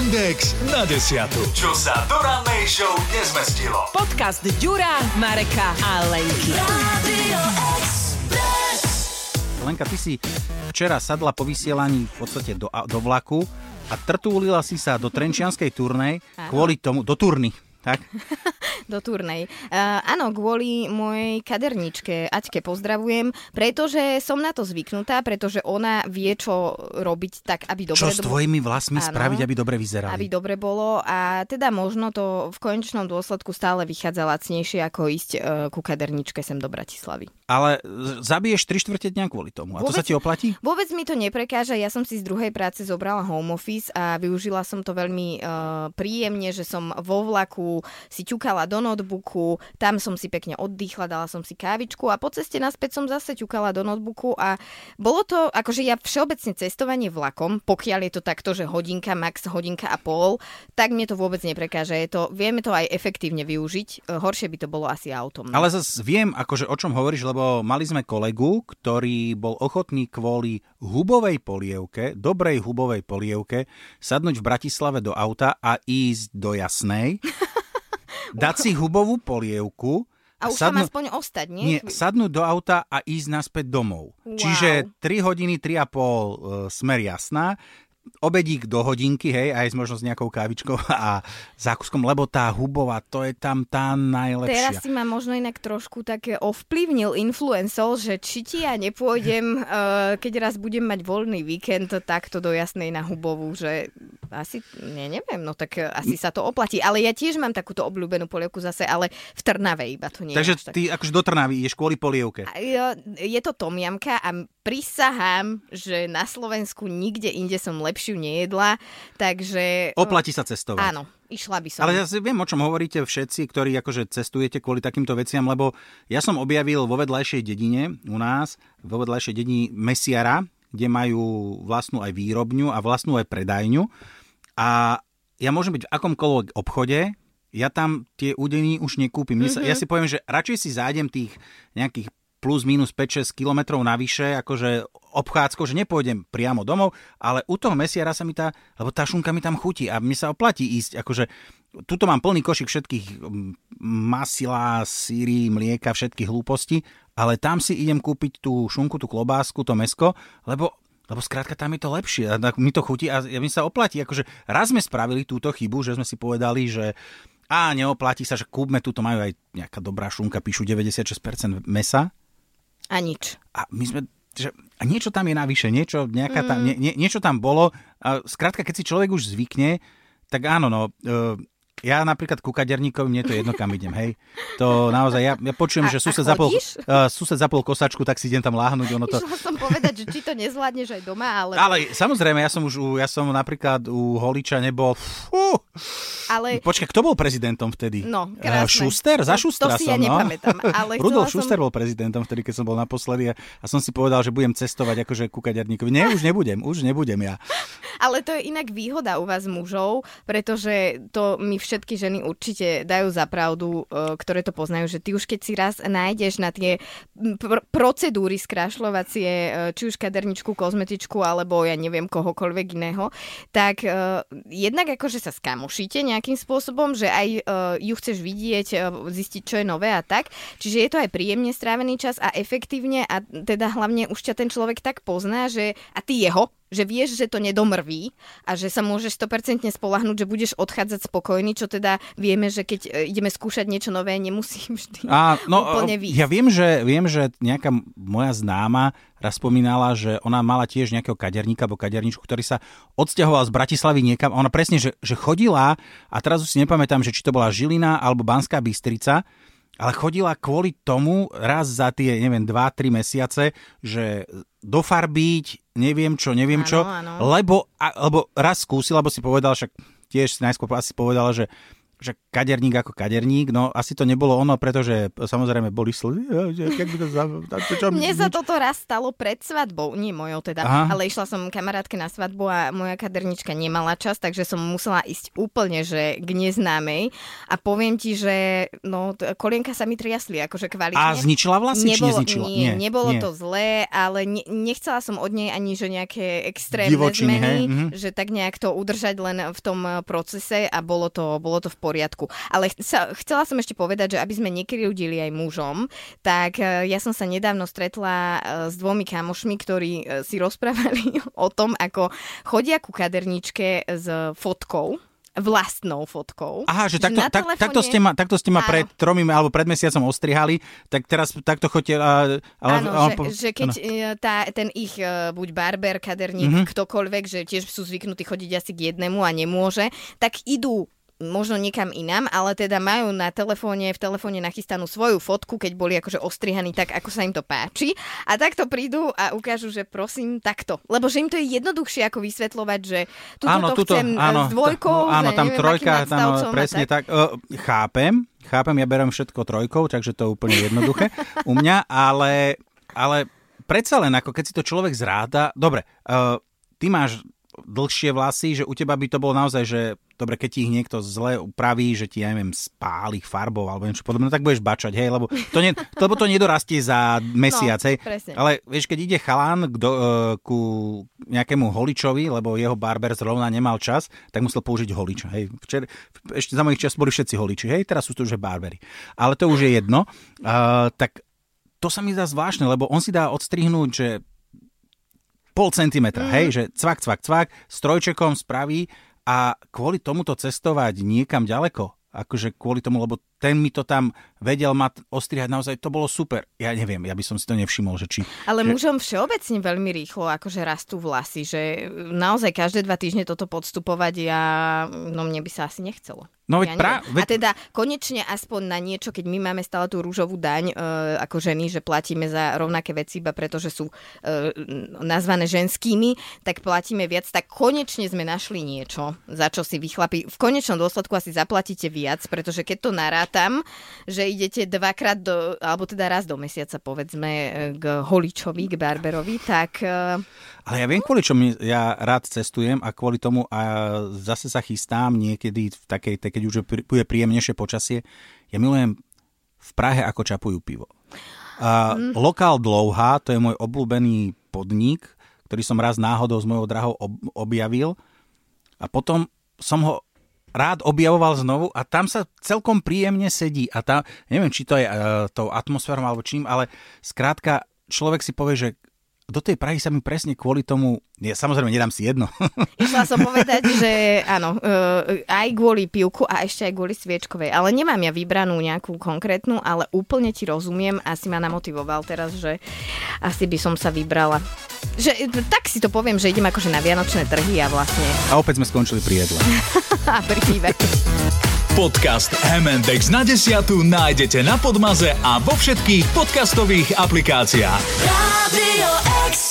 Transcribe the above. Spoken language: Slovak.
Index na desiatu. Čo sa do rannej show nezmestilo. Podcast Ďura, Mareka a Lenky. Lenka, ty si včera sadla po vysielaní v podstate do, do vlaku a trtúlila si sa do Trenčianskej turnej kvôli tomu, do turny, tak? do turnej. Uh, áno, kvôli mojej kaderničke Aťke pozdravujem, pretože som na to zvyknutá, pretože ona vie, čo robiť tak, aby dobre... Čo s tvojimi vlasmi áno, spraviť, aby dobre vyzerali. Aby dobre bolo a teda možno to v konečnom dôsledku stále vychádza lacnejšie, ako ísť uh, ku kaderničke sem do Bratislavy. Ale zabiješ 3 štvrte dňa kvôli tomu. A vôbec, to sa ti oplatí? Vôbec mi to neprekáža. Ja som si z druhej práce zobrala home office a využila som to veľmi uh, príjemne, že som vo vlaku si ťukala do notebooku, tam som si pekne oddychla, dala som si kávičku a po ceste naspäť som zase ťukala do notebooku a bolo to, akože ja všeobecne cestovanie vlakom, pokiaľ je to takto, že hodinka, max hodinka a pol, tak mne to vôbec neprekáža. Je to, vieme to aj efektívne využiť. Horšie by to bolo asi autom. No. Ale zase viem, akože o čom hovoríš, lebo mali sme kolegu, ktorý bol ochotný kvôli hubovej polievke, dobrej hubovej polievke, sadnúť v Bratislave do auta a ísť do Jasnej, dať si hubovú polievku, a už sadnú... tam aspoň ostať, nie? Nie, sadnúť do auta a ísť naspäť domov. Wow. Čiže 3 hodiny, 3,5 uh, e, smer jasná, obedík do hodinky, hej, aj s možno s nejakou kávičkou a zákuskom, lebo tá hubová, to je tam tá najlepšia. Teraz si ma možno inak trošku také ovplyvnil influencol, že či ti ja nepôjdem, uh, keď raz budem mať voľný víkend, takto do jasnej na hubovú, že asi, ne, neviem, no tak asi sa to oplatí. Ale ja tiež mám takúto obľúbenú polievku zase, ale v Trnave iba to nie Takže je. ty akože do Trnavy ideš kvôli polievke. Je to tomiamka a prisahám, že na Slovensku nikde inde som lepšiu nejedla, takže... Oplatí sa cestovať. Áno, išla by som. Ale ja si viem, o čom hovoríte všetci, ktorí akože cestujete kvôli takýmto veciam, lebo ja som objavil vo vedľajšej dedine u nás, vo vedľajšej dedine Mesiara, kde majú vlastnú aj výrobňu a vlastnú aj predajňu. A ja môžem byť v akomkoľvek obchode, ja tam tie údeny už nekúpim. Mm-hmm. Ja si poviem, že radšej si zájdem tých nejakých plus minus 5-6 kilometrov navyše, akože obchádzkou, že nepôjdem priamo domov, ale u toho mesiara sa mi tá, lebo tá šunka mi tam chutí a mi sa oplatí ísť, akože tuto mám plný košik všetkých masila, síry, mlieka, všetkých hlúpostí, ale tam si idem kúpiť tú šunku, tú klobásku, to mesko, lebo lebo skrátka tam je to lepšie mi to chutí a mi sa oplatí. Akože raz sme spravili túto chybu, že sme si povedali, že a neoplatí sa, že kúpme, túto majú aj nejaká dobrá šunka, píšu 96% mesa, a nič. A my sme že a niečo tam je navyše, niečo, nejaká tam, mm. nie, nie, niečo tam bolo. A skrátka, keď si človek už zvykne, tak áno, no, e, ja napríklad ku kaderníkovi, mne to jedno, kam idem, hej. To naozaj, ja, ja počujem, a, že sused zapol, uh, sused zapol kosačku, tak si idem tam láhnuť. Ono to... Išla som povedať, že či to nezvládneš aj doma, ale... Ale samozrejme, ja som už, u, ja som napríklad u Holiča nebol... Fú. Ale... Počkaj, kto bol prezidentom vtedy? No, krásne. Šuster? Za Šustra to si som, ja no. nepamätám. Ale Rudolf som... Šuster bol prezidentom vtedy, keď som bol naposledy a, a som si povedal, že budem cestovať akože ku kaderníkovi. Nie, už nebudem, už nebudem ja. Ale to je inak výhoda u vás mužov, pretože to my všetky ženy určite dajú za pravdu, e, ktoré to poznajú, že ty už keď si raz nájdeš na tie pr- procedúry skrášľovacie, e, či už kaderničku, kozmetičku, alebo ja neviem kohokoľvek iného, tak uh, jednak akože sa skamošíte nejakým spôsobom, že aj ju chceš vidieť, zistiť, čo je nové a tak. Čiže je to aj príjemne strávený čas a efektívne a teda hlavne už ťa ten človek tak pozná, že a ty jeho, že vieš, že to nedomrví a že sa môžeš 100% spolahnúť, že budeš odchádzať spokojný, čo teda vieme, že keď e, ideme skúšať niečo nové, nemusím vždy a, no, úplne výjsť. Ja viem že, viem, že nejaká moja známa raz spomínala, že ona mala tiež nejakého kaderníka alebo kaderničku, ktorý sa odsťahoval z Bratislavy niekam. Ona presne, že, že chodila, a teraz už si nepamätám, že či to bola Žilina alebo Banská Bystrica, ale chodila kvôli tomu raz za tie, neviem, 2-3 mesiace, že dofarbiť, neviem čo, neviem čo, áno. Lebo, a, lebo raz skúsila, lebo si povedal, však tiež si najskôr asi povedala, že že kaderník ako kaderník, no asi to nebolo ono, pretože samozrejme boli slzy. Za, čo, Mne sa toto raz stalo pred svadbou, nie mojou teda, Aha. ale išla som kamarátke na svadbu a moja kadernička nemala čas, takže som musela ísť úplne, že k neznámej a poviem ti, že no, kolienka sa mi triasli, akože kvalitne. A zničila vlasy, nebolo, či nezničila? Nie, nie nebolo nie. to zlé, ale ne, nechcela som od nej ani, že nejaké extrémne Divočiny, zmeny, hej? Mhm. že tak nejak to udržať len v tom procese a bolo to, bolo to v poriadku. Ale chcela som ešte povedať, že aby sme nekryudili aj mužom, tak e, ja som sa nedávno stretla e, s dvomi kamošmi, ktorí e, si rozprávali o tom, ako chodia ku kaderničke s fotkou vlastnou fotkou. Aha, že, že takto, tak, telefóne... takto, ste ma, takto ste ma pred tromi alebo pred mesiacom ostrihali, tak teraz takto chodte... Ale, áno, ale, že, že keď áno. Tá, ten ich buď barber, kaderník, mm-hmm. ktokoľvek, že tiež sú zvyknutí chodiť asi k jednému a nemôže, tak idú možno niekam inám, ale teda majú na telefóne, v telefóne nachystanú svoju fotku, keď boli akože ostrihaní tak, ako sa im to páči. A takto prídu a ukážu, že prosím takto. Lebo že im to je jednoduchšie ako vysvetľovať, že tuto áno, to tuto, chcem áno, s dvojkou, áno, že tam neviem, trojka, áno, presne tak. tak. Uh, chápem, chápem, ja berem všetko trojkou, takže to je úplne jednoduché u mňa, ale, ale predsa len, ako keď si to človek zráda, dobre, uh, ty máš dlhšie vlasy, že u teba by to bolo naozaj, že dobre, keď ti ich niekto zle upraví, že ti, ja neviem, spáli farbou alebo niečo podobné, tak budeš bačať, hej, lebo to, ne, lebo to nedorastie za mesiac, no, hej. Presne. Ale vieš, keď ide chalán k do, uh, ku nejakému holičovi, lebo jeho barber zrovna nemal čas, tak musel použiť holiča, hej. Včer, ešte za mojich čas boli všetci holiči, hej, teraz sú to už barbery. Ale to už je jedno. Uh, tak to sa mi zdá zvláštne, lebo on si dá odstrihnúť, že pol centimetra, mm. hej, že cvak, cvak, cvak, s trojčekom spraví a kvôli tomuto cestovať niekam ďaleko, akože kvôli tomu, lebo ten mi to tam vedel ma ostrihať, naozaj to bolo super. Ja neviem, ja by som si to nevšimol, že či... Ale že... mužom všeobecne veľmi rýchlo akože rastú vlasy, že naozaj každé dva týždne toto podstupovať, ja, no mne by sa asi nechcelo. No veď ja pra, veď... A teda konečne aspoň na niečo, keď my máme stále tú rúžovú daň e, ako ženy, že platíme za rovnaké veci iba preto, že sú e, nazvané ženskými, tak platíme viac, tak konečne sme našli niečo, za čo si vychlapí. V konečnom dôsledku asi zaplatíte viac, pretože keď to narátam, že idete dvakrát do, alebo teda raz do mesiaca povedzme e, k holičovi, k barberovi, tak... E, Ale ja viem, kvôli čomu ja rád cestujem a kvôli tomu a zase sa chystám niekedy v takej, takej keď už bude príjemnejšie počasie. Ja milujem v Prahe, ako čapujú pivo. Uh, mm. Lokál Dlouhá, to je môj obľúbený podnik, ktorý som raz náhodou s mojou drahou ob- objavil a potom som ho rád objavoval znovu a tam sa celkom príjemne sedí a tam, neviem, či to je uh, tou atmosférou alebo čím, ale skrátka človek si povie, že do tej Prahy sa mi presne kvôli tomu, ja samozrejme nedám si jedno. Išla som povedať, že áno, uh, aj kvôli pivku a ešte aj kvôli sviečkovej, ale nemám ja vybranú nejakú konkrétnu, ale úplne ti rozumiem a si ma namotivoval teraz, že asi by som sa vybrala. Že, tak si to poviem, že idem akože na vianočné trhy a vlastne... A opäť sme skončili pri jedle. a pri. Podcast MNDX na desiatu nájdete na Podmaze a vo všetkých podcastových aplikáciách. Radio X.